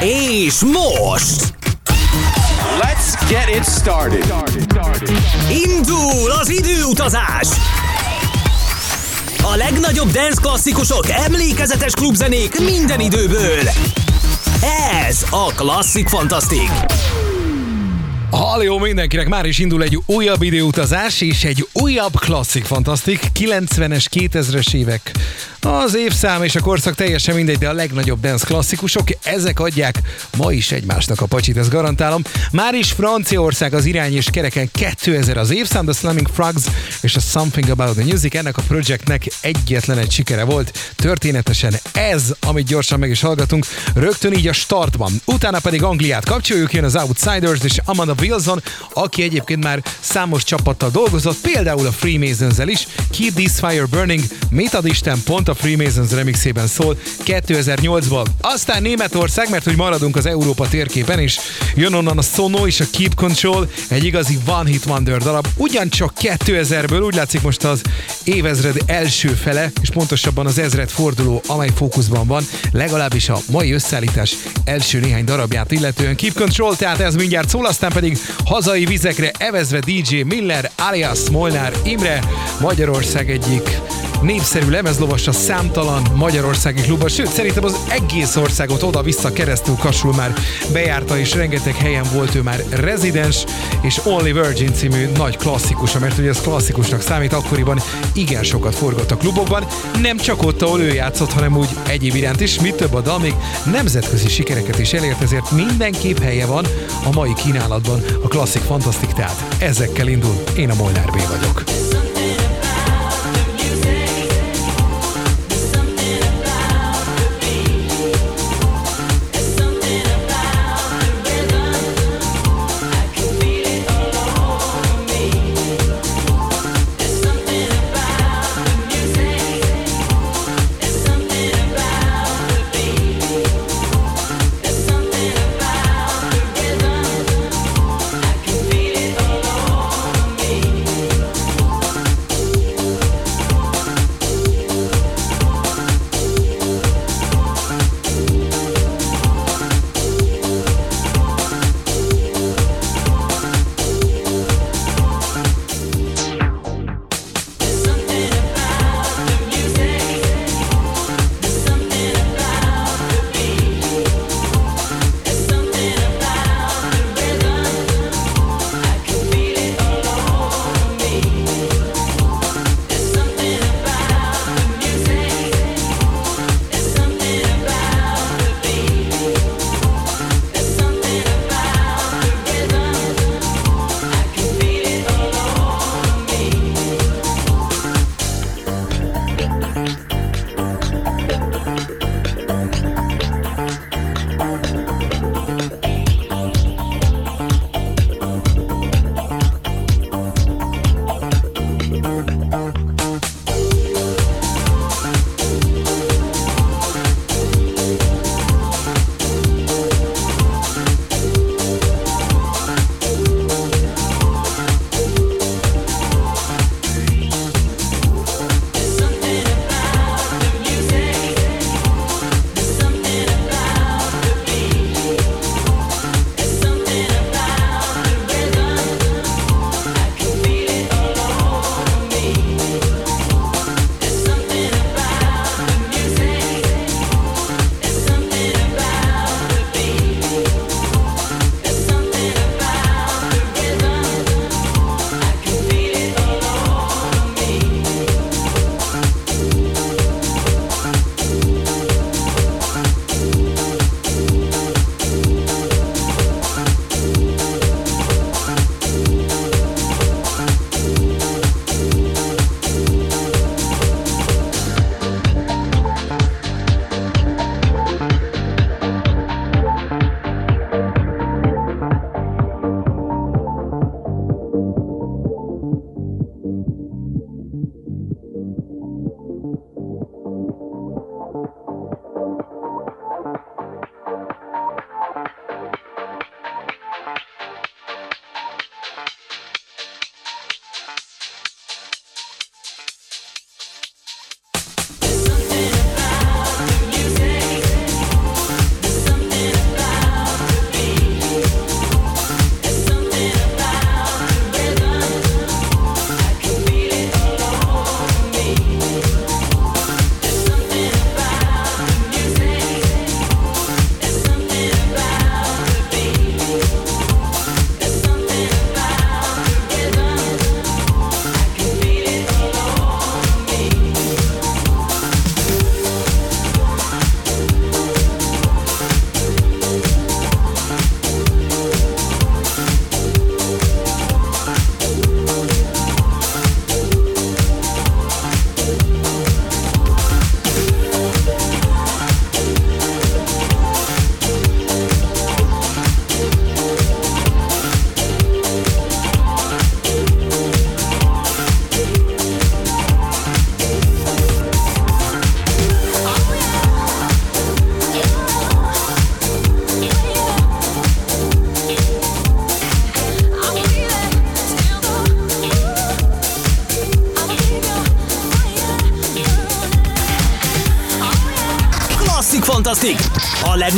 És most! Let's get it started. Indul az időutazás! A legnagyobb dance klasszikusok, emlékezetes klubzenék minden időből. Ez a Klasszik Fantasztik. Halló mindenkinek, már is indul egy újabb időutazás és egy újabb klasszik fantasztik, 90-es, 2000-es évek. Az évszám és a korszak teljesen mindegy, de a legnagyobb dance klasszikusok, ezek adják ma is egymásnak a pacsit, ezt garantálom. Már is Franciaország az irány és kereken 2000 az évszám, The Slamming Frogs és a Something About the Music, ennek a projektnek egyetlen egy sikere volt. Történetesen ez, amit gyorsan meg is hallgatunk, rögtön így a startban. Utána pedig Angliát kapcsoljuk, jön az Outsiders és Amanda Wilson, aki egyébként már számos csapattal dolgozott, például a freemasons is. Keep This Fire Burning, mit ad Isten, pont a Freemasons remixében szól 2008-ban. Aztán Németország, mert hogy maradunk az Európa térképen, és jön onnan a Sono és a Keep Control, egy igazi One Hit Wonder darab, ugyancsak 2000-ből, úgy látszik most az évezred első fele, és pontosabban az ezred forduló, amely fókuszban van, legalábbis a mai összeállítás első néhány darabját illetően Keep Control, tehát ez mindjárt szól, aztán pedig hazai vizekre evezve DJ Miller alias Molnár Imre, Magyarország egyik népszerű lemezlovas a számtalan magyarországi klubban, sőt szerintem az egész országot oda-vissza keresztül kasul már bejárta, és rengeteg helyen volt ő már rezidens, és Only Virgin című nagy klasszikus, mert ugye ez klasszikusnak számít, akkoriban igen sokat forgott a klubokban, nem csak ott, ahol ő játszott, hanem úgy egyéb iránt is, mit több a dal még nemzetközi sikereket is elért, ezért mindenképp helye van a mai kínálatban a klasszik fantasztik, tehát ezekkel indul, én a Molnár B vagyok.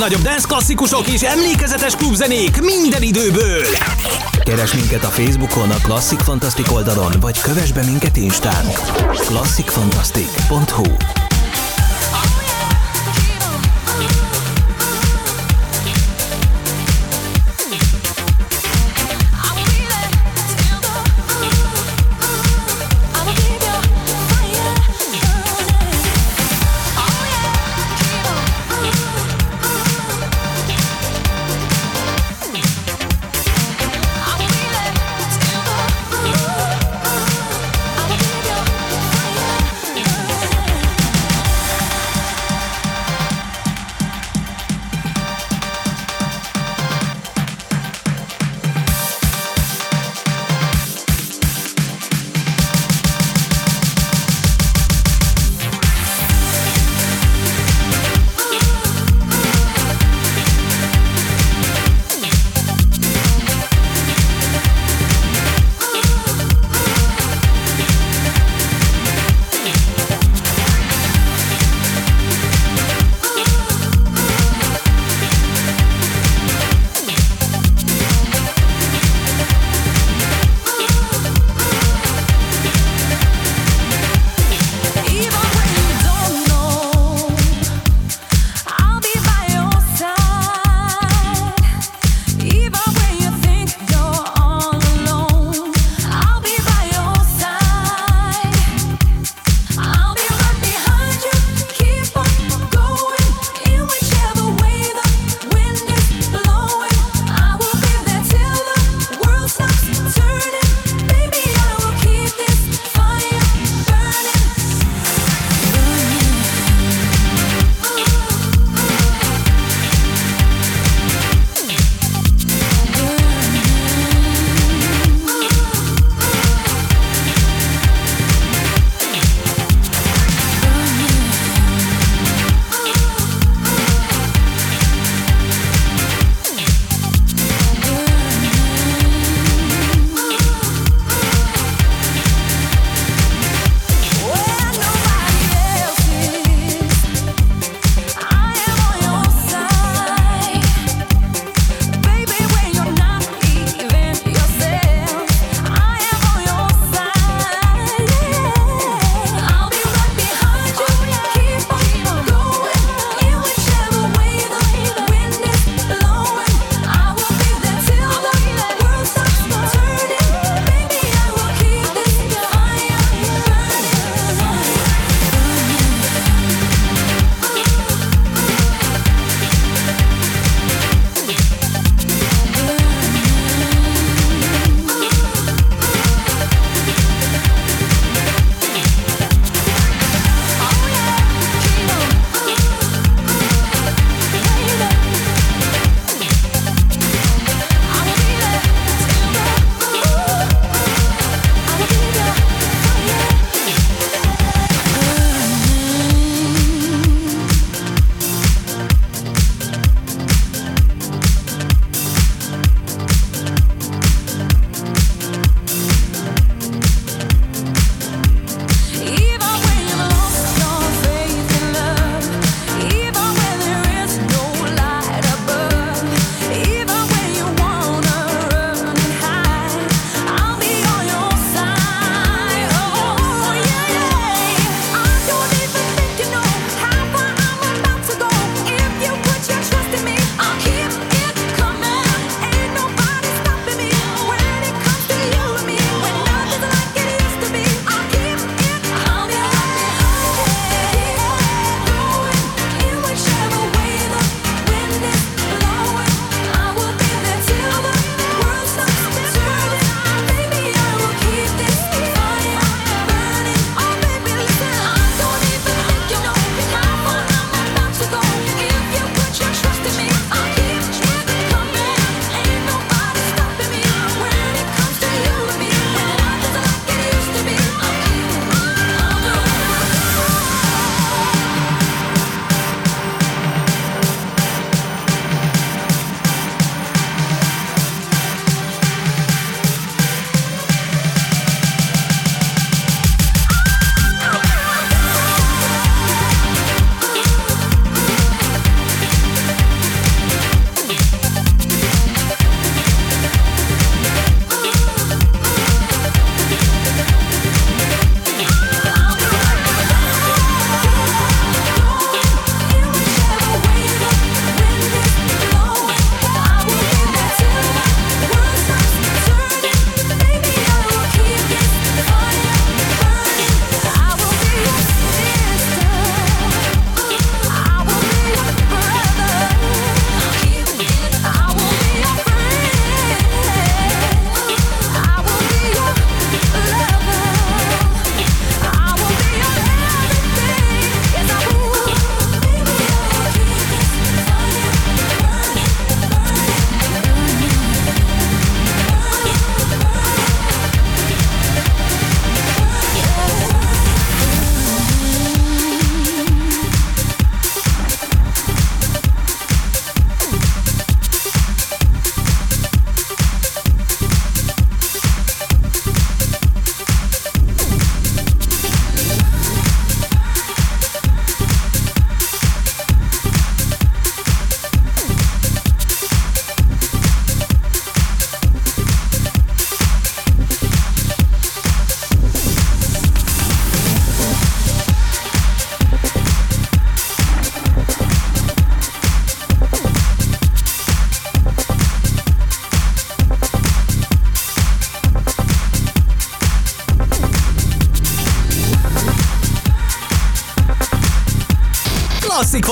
Legnagyobb dance klasszikusok és emlékezetes klubzenék minden időből! Keres minket a Facebookon, a Klasszik Fantasztik oldalon, vagy kövess be minket Instán. klasszikfantasztik.hu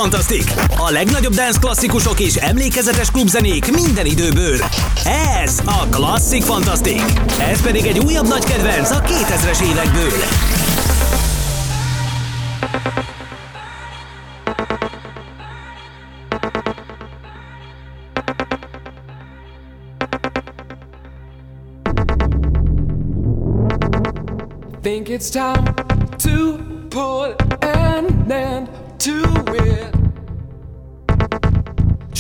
Fantasztik! A legnagyobb dance klasszikusok és emlékezetes klubzenék minden időből. Ez a Klasszik Fantasztik! Ez pedig egy újabb nagy kedvenc a 2000-es évekből. Think it's time to put an end to it.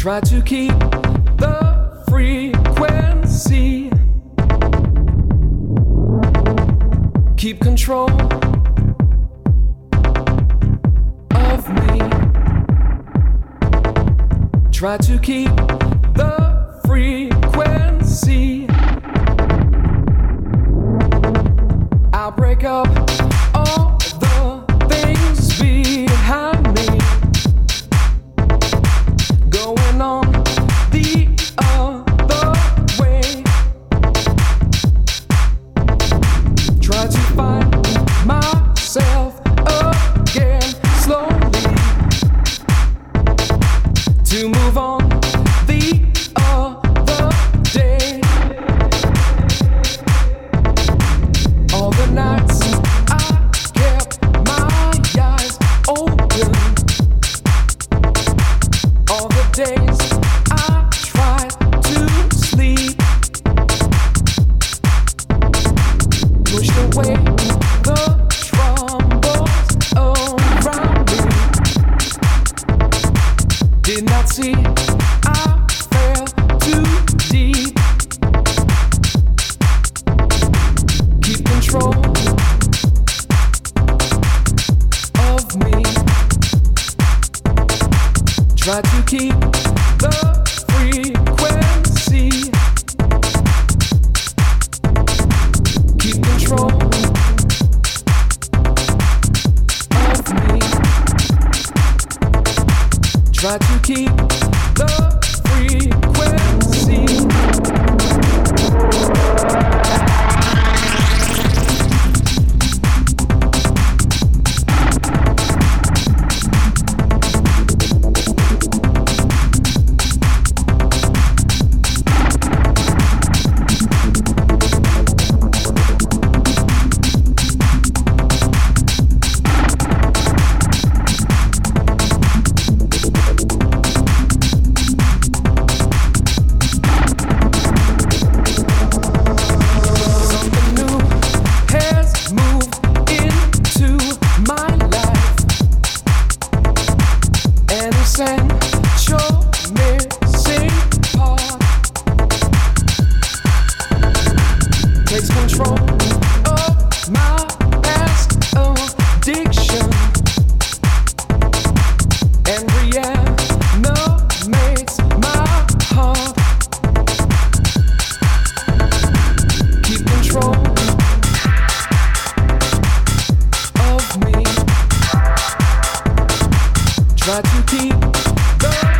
Try to keep the frequency. Keep control of me. Try to keep the frequency. I'll break up try to keep going.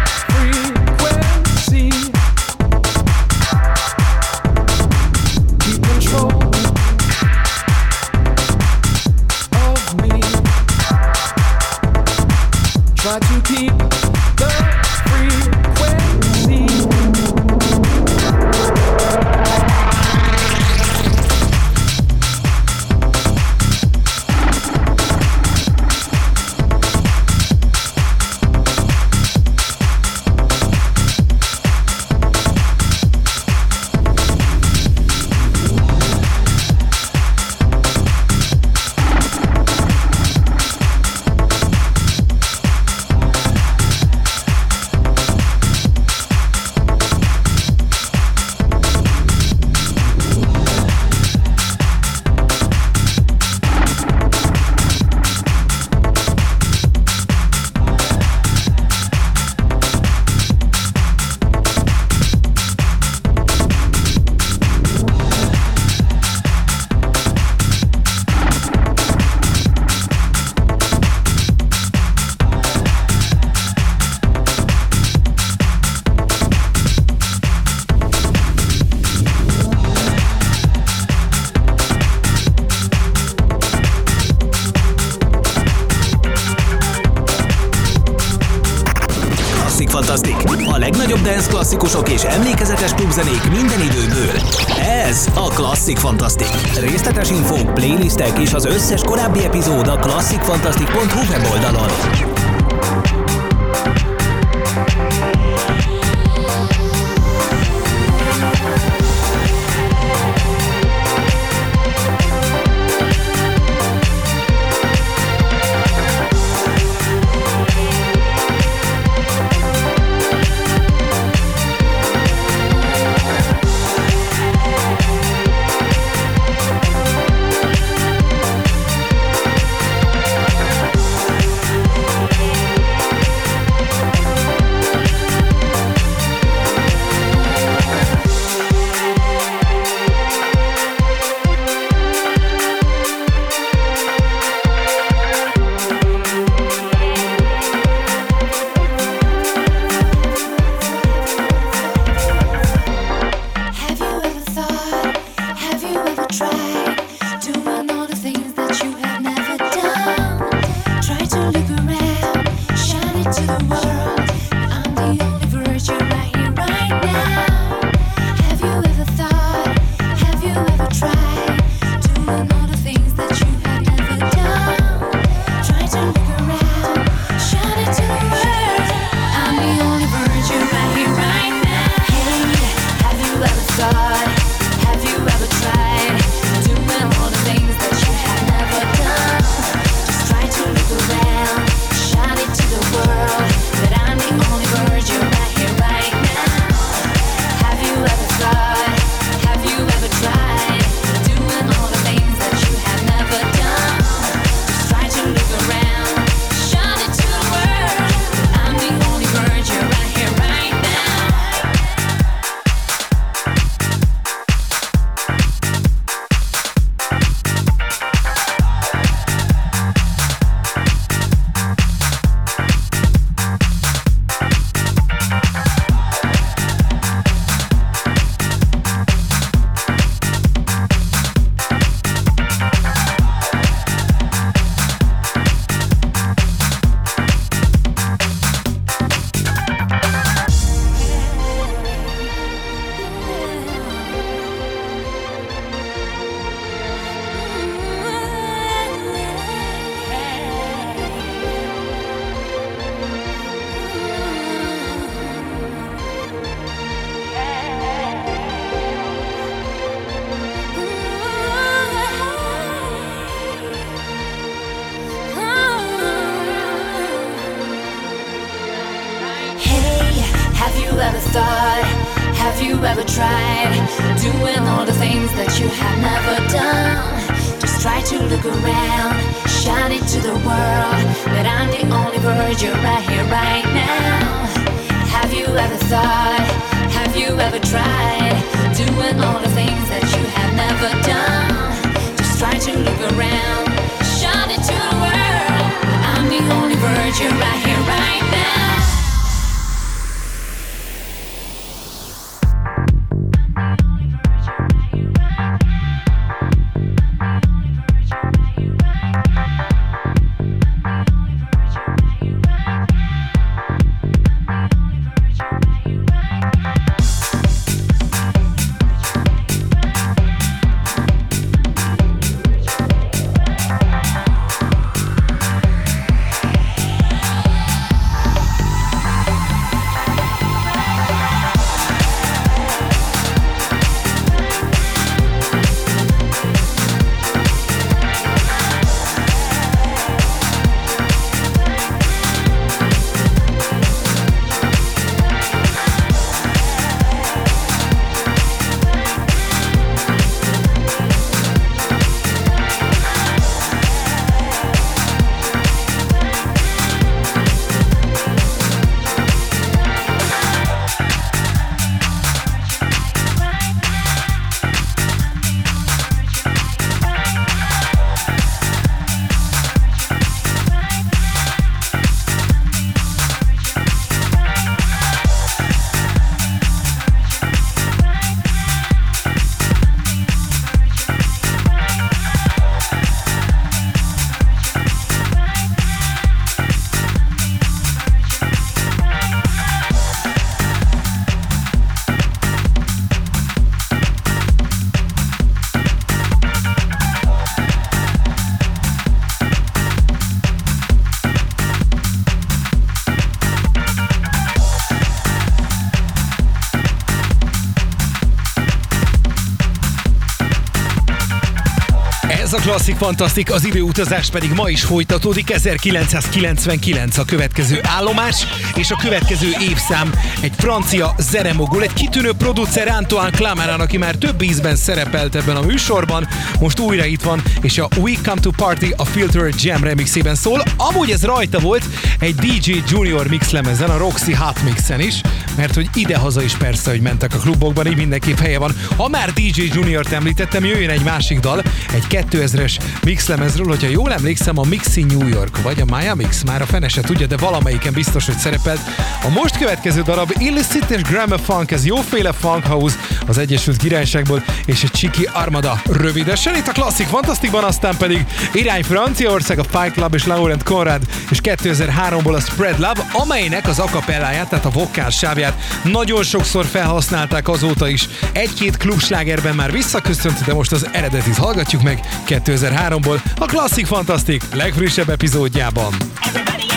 Klasszik fantasztik, az időutazás pedig ma is folytatódik. 1999 a következő állomás, és a következő évszám egy francia zeremogul, egy kitűnő producer Antoine Clamaran, aki már több ízben szerepelt ebben a műsorban, most újra itt van, és a We Come to Party a Filter Jam remixében szól. Amúgy ez rajta volt egy DJ Junior mix lemezen, a Roxy Hot Mixen is, mert hogy idehaza is persze, hogy mentek a klubokban, így mindenképp helye van. Ha már DJ Junior-t említettem, jöjjön egy másik dal, egy 2000-es mixlemezről, hogyha jól emlékszem, a Mixi New York, vagy a Maya Mix, már a fene se tudja, de valamelyiken biztos, hogy szerepelt. A most következő darab Illicit és Grammar Funk, ez jóféle funk house az Egyesült Királyságból, és egy Csiki Armada rövidesen. Itt a klasszik fantasztikban, aztán pedig irány Franciaország, a Fight Club és Laurent Conrad, és 2003-ból a Spread Love, amelynek az akapelláját, tehát a vokál sávját nagyon sokszor felhasználták azóta is. Egy-két klubslágerben már visszaköszönt, de most az eredetit hallgatjuk meg 2003-ból a Klasszik Fantasztik legfrissebb epizódjában. Everybody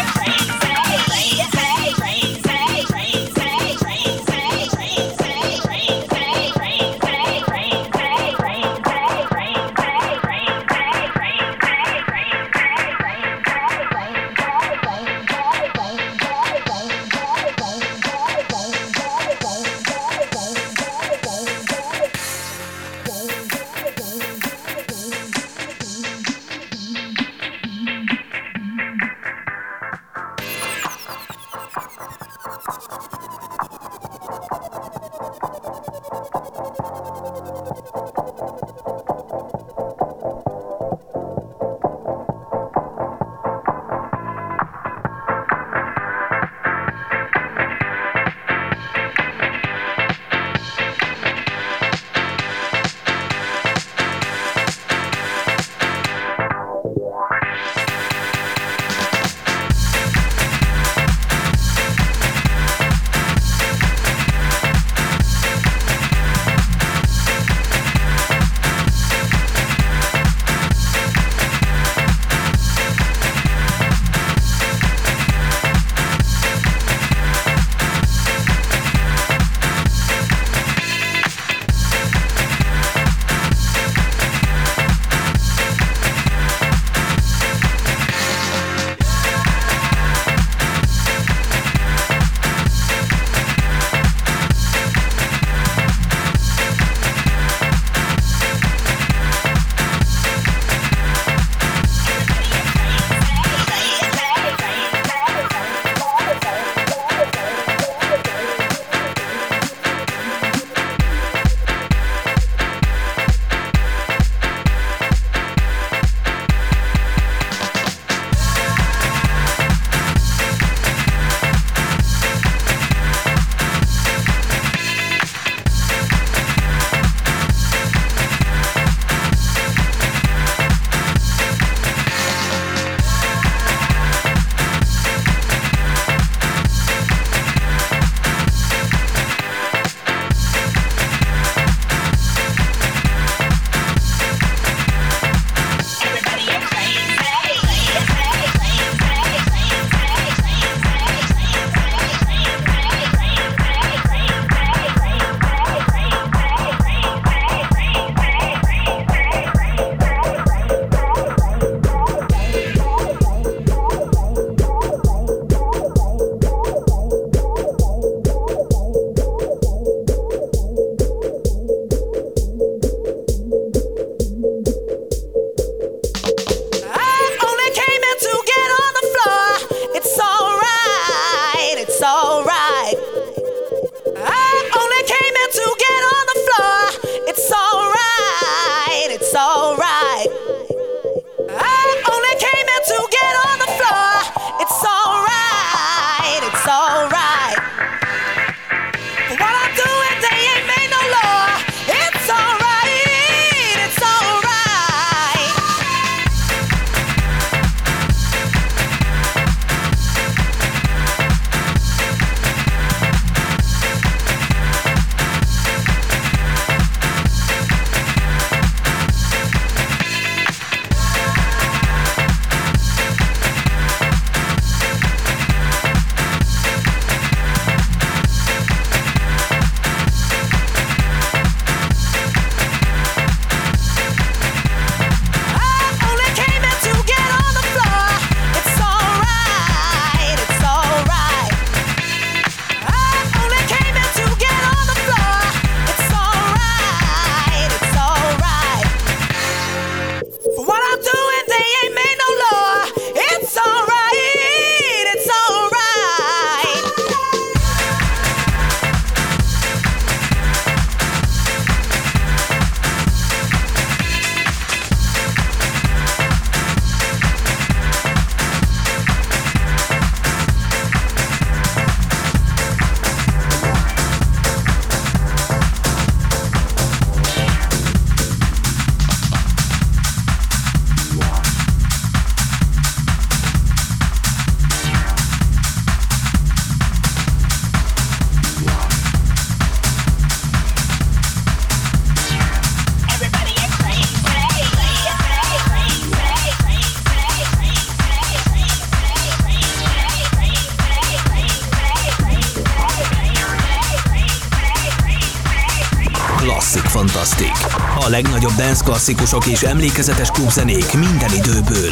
legnagyobb dance klasszikusok és emlékezetes klubzenék minden időből.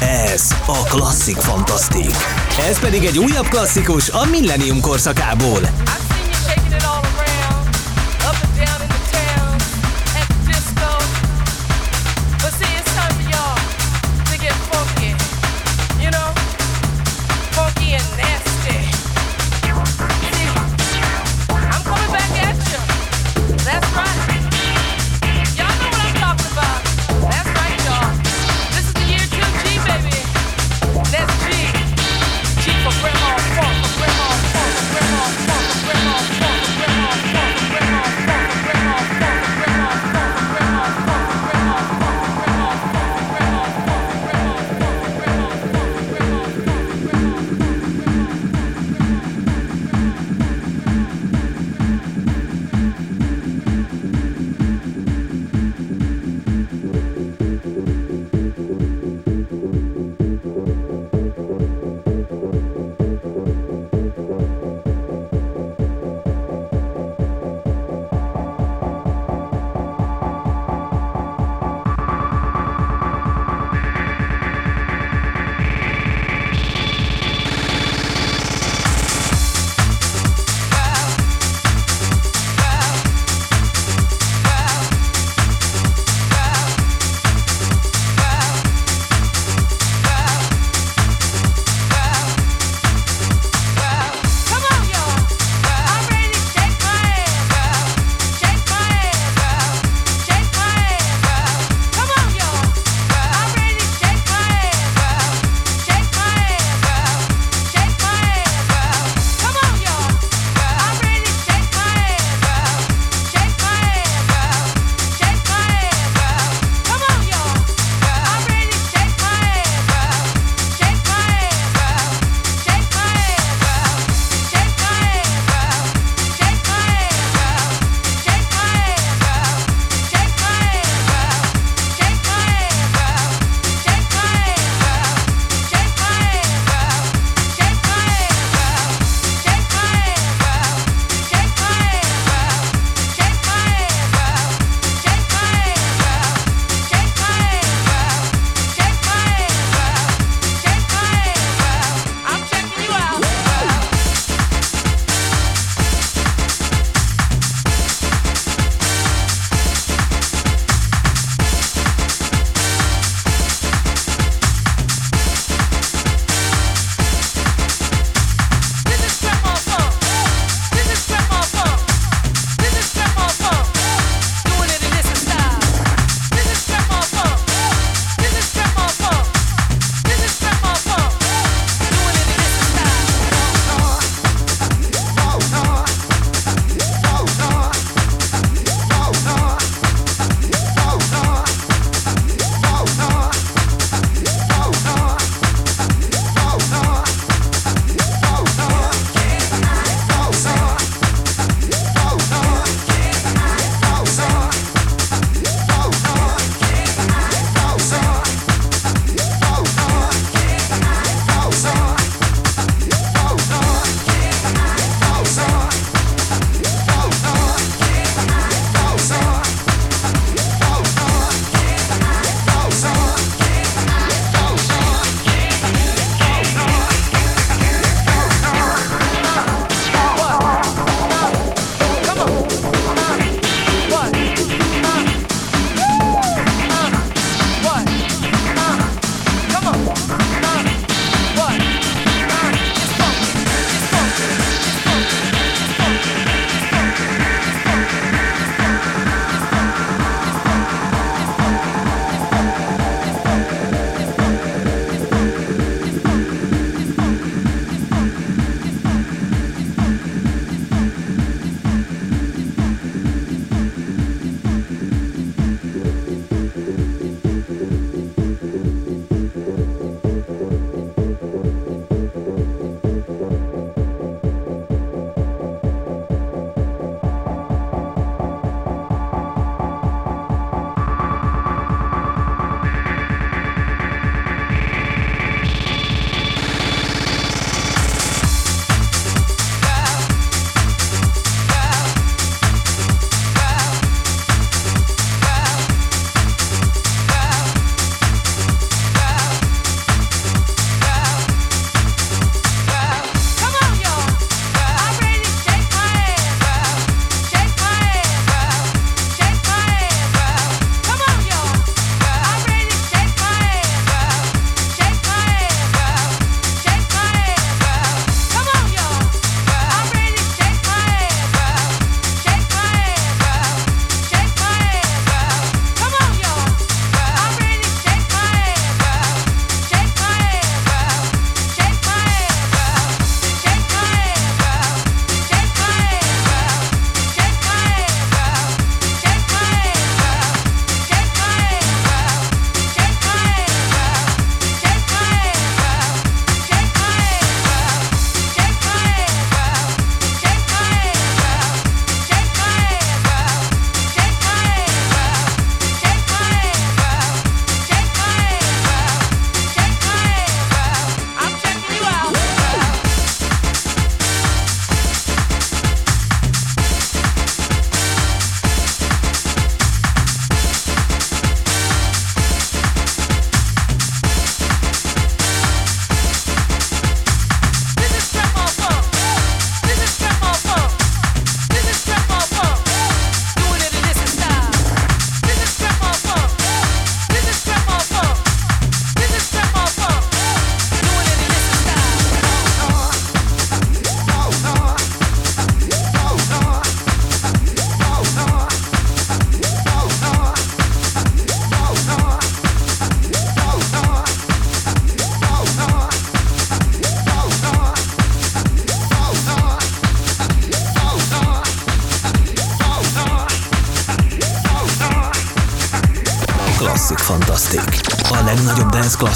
Ez a Klasszik Fantasztik. Ez pedig egy újabb klasszikus a Millennium korszakából. I've seen you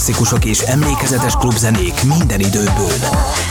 klasszikusok és emlékezetes klubzenék minden időből.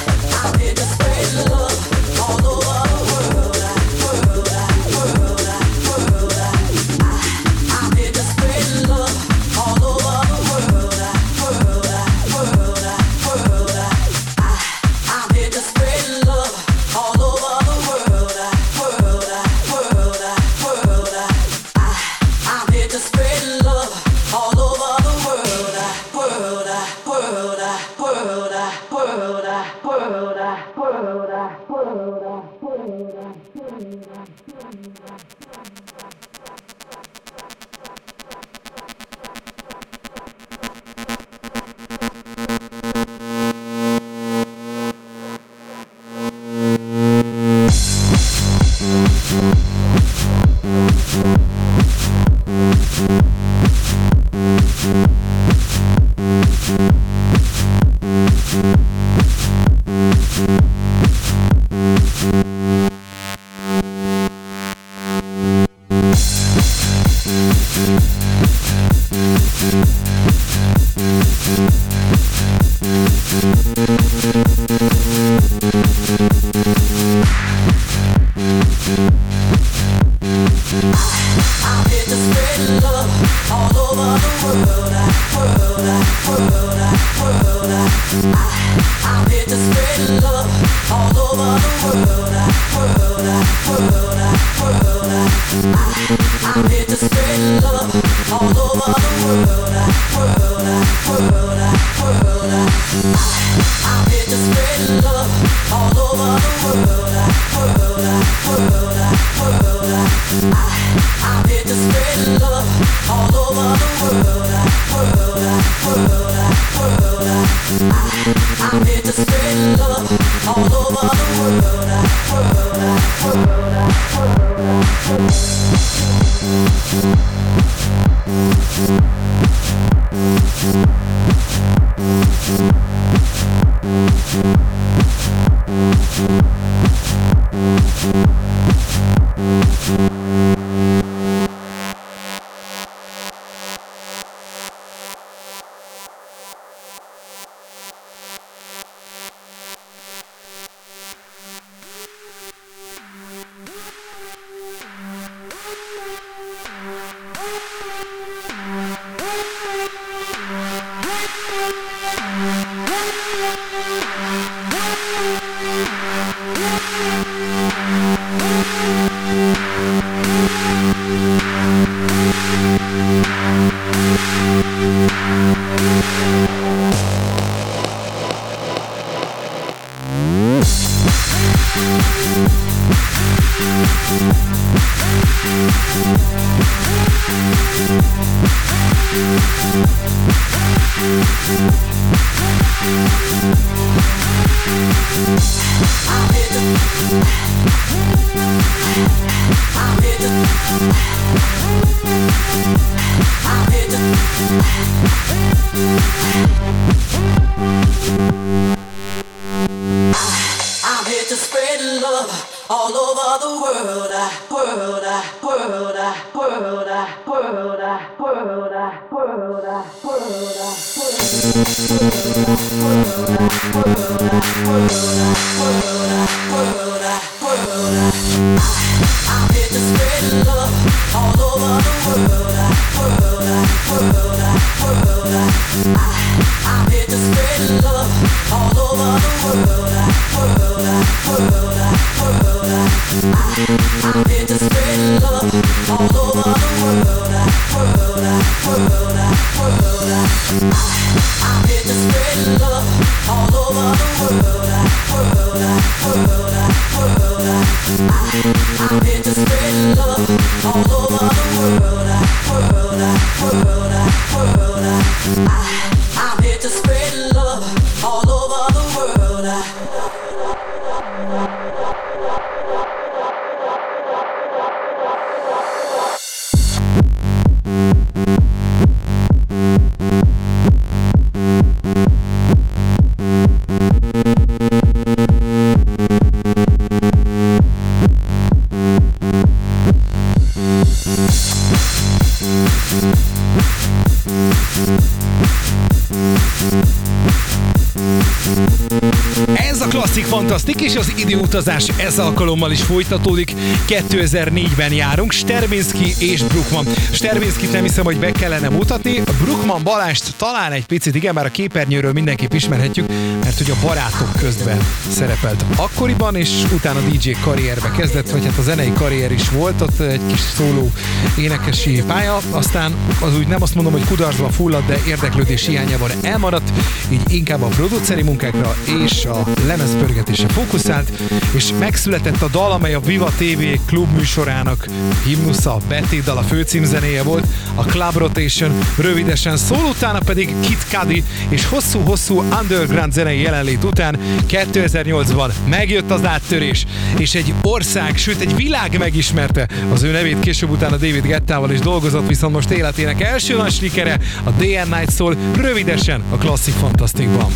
Időutazás ez alkalommal is folytatódik. 2004-ben járunk, Sterbinski és Bruckman. Sterbinskit nem hiszem, hogy be kellene mutatni, Bruckman Balást talán egy picit, igen, már a képernyőről mindenképp ismerhetjük, mert hogy a barátok közben szerepelt akkoriban, és utána DJ karrierbe kezdett, vagy hát a zenei karrier is volt, ott egy kis szóló énekesi pálya, aztán az úgy nem azt mondom, hogy kudarcba fulladt, de érdeklődés hiányában elmaradt, így inkább a produceri munkákra és a lemezpörgetése fókuszált, és megszületett a dal, amely a Viva TV klub műsorának himnusza, betétdal a főcímzenéje volt, a Club Rotation, rövidesen szól, utána pedig Kid Cudi, és hosszú-hosszú underground zenei jelenlét után 2008-ban megjött az áttörés, és egy ország, sőt egy világ megismerte az ő nevét, később utána David Gettával is dolgozott, viszont most életének első nagy sikere a and Night szól, rövidesen a Classic Fantasticban.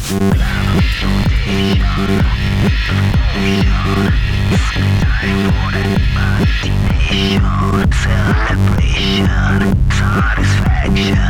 Celebration,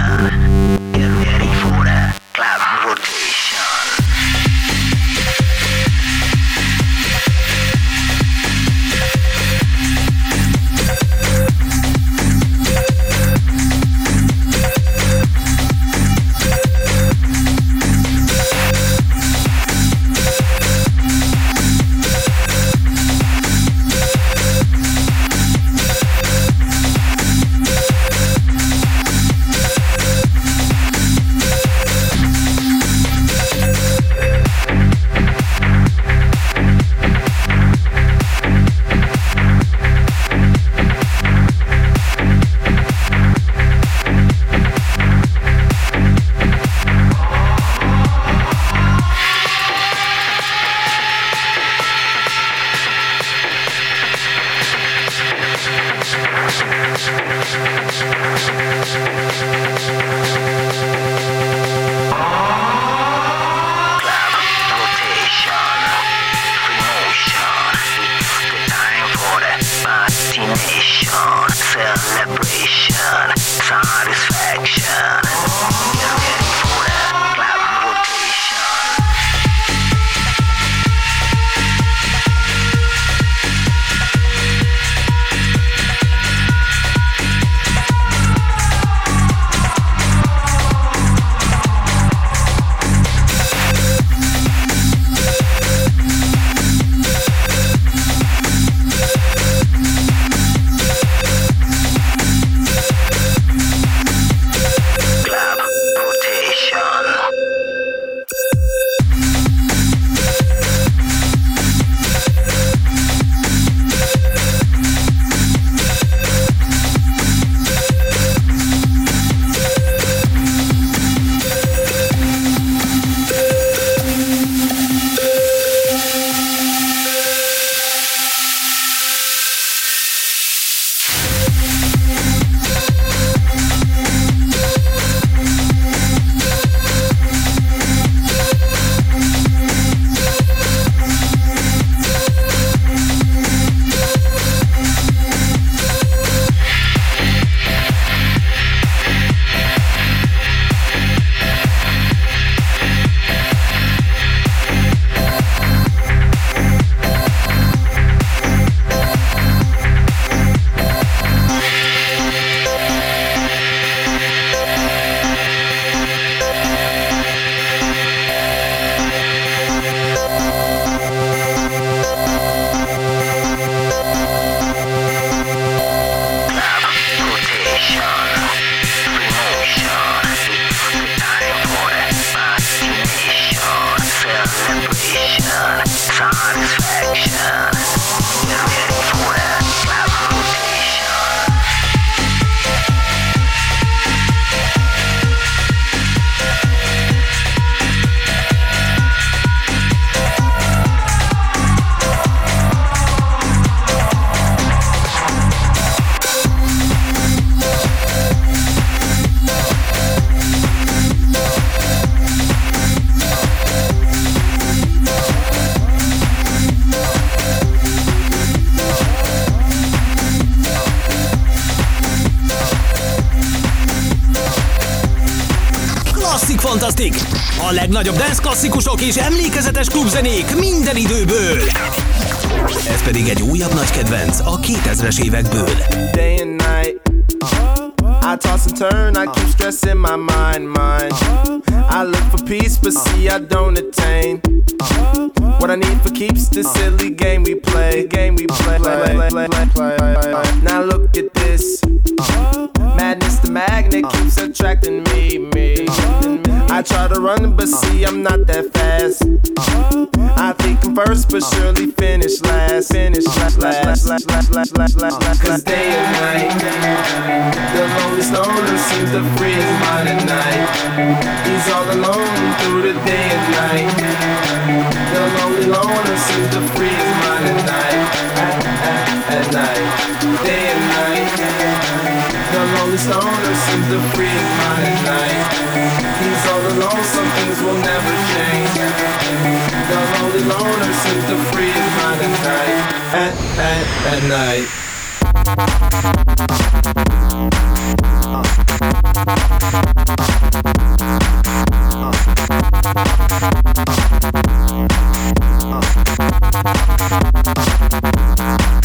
Fantasztik! A legnagyobb dance klasszikusok és emlékezetes klubzenék minden időből. Ez pedig egy újabb nagy kedvenc a 2000-es évekből. day and night. I toss and turn, I keep stressing my mind, mind. I look for peace, but see I don't attain. What I need for keeps the silly game we play, game we play. play, play, play, play. Now look at this. Madness, the magnet keeps attracting me, me. I try to run, but uh. see I'm not that fast. Uh. I think I'm first, but uh. surely finish last. Finish last, last, last, last, last, last, last, last. Cause day and night, the lonely stoner seems to free his mind at night. He's all alone through the day and night. The lonely loner seems to free his mind at night. At, at, at night, day and night. Lonely stoner seems to free his mind at night. He's all alone, some things will never change. The lonely loner seems to free his mind at night. At, at, at night. At,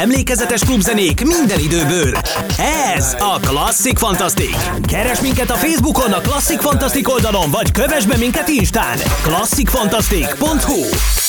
emlékezetes klubzenék minden időből. Ez a Klasszik Fantasztik! Keres minket a Facebookon a Klasszik Fantasztik oldalon, vagy kövess be minket Instán! klasszikfantasztik.hu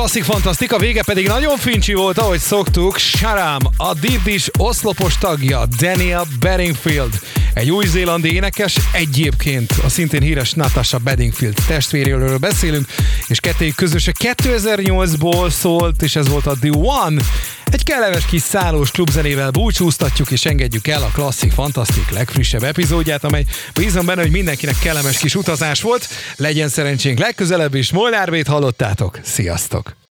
klasszik fantasztika, vége pedig nagyon fincsi volt, ahogy szoktuk. Sharam, a Deep Dish oszlopos tagja, Daniel Bedingfield. Egy új-zélandi énekes, egyébként a szintén híres Natasha Bedingfield testvéréről beszélünk, és kettőjük közöse 2008-ból szólt, és ez volt a The One. Egy kellemes kis szállós klubzenével búcsúztatjuk és engedjük el a klasszik fantasztik legfrissebb epizódját, amely bízom benne, hogy mindenkinek kellemes kis utazás volt. Legyen szerencsénk legközelebb is. Molnár hallottátok. Sziasztok!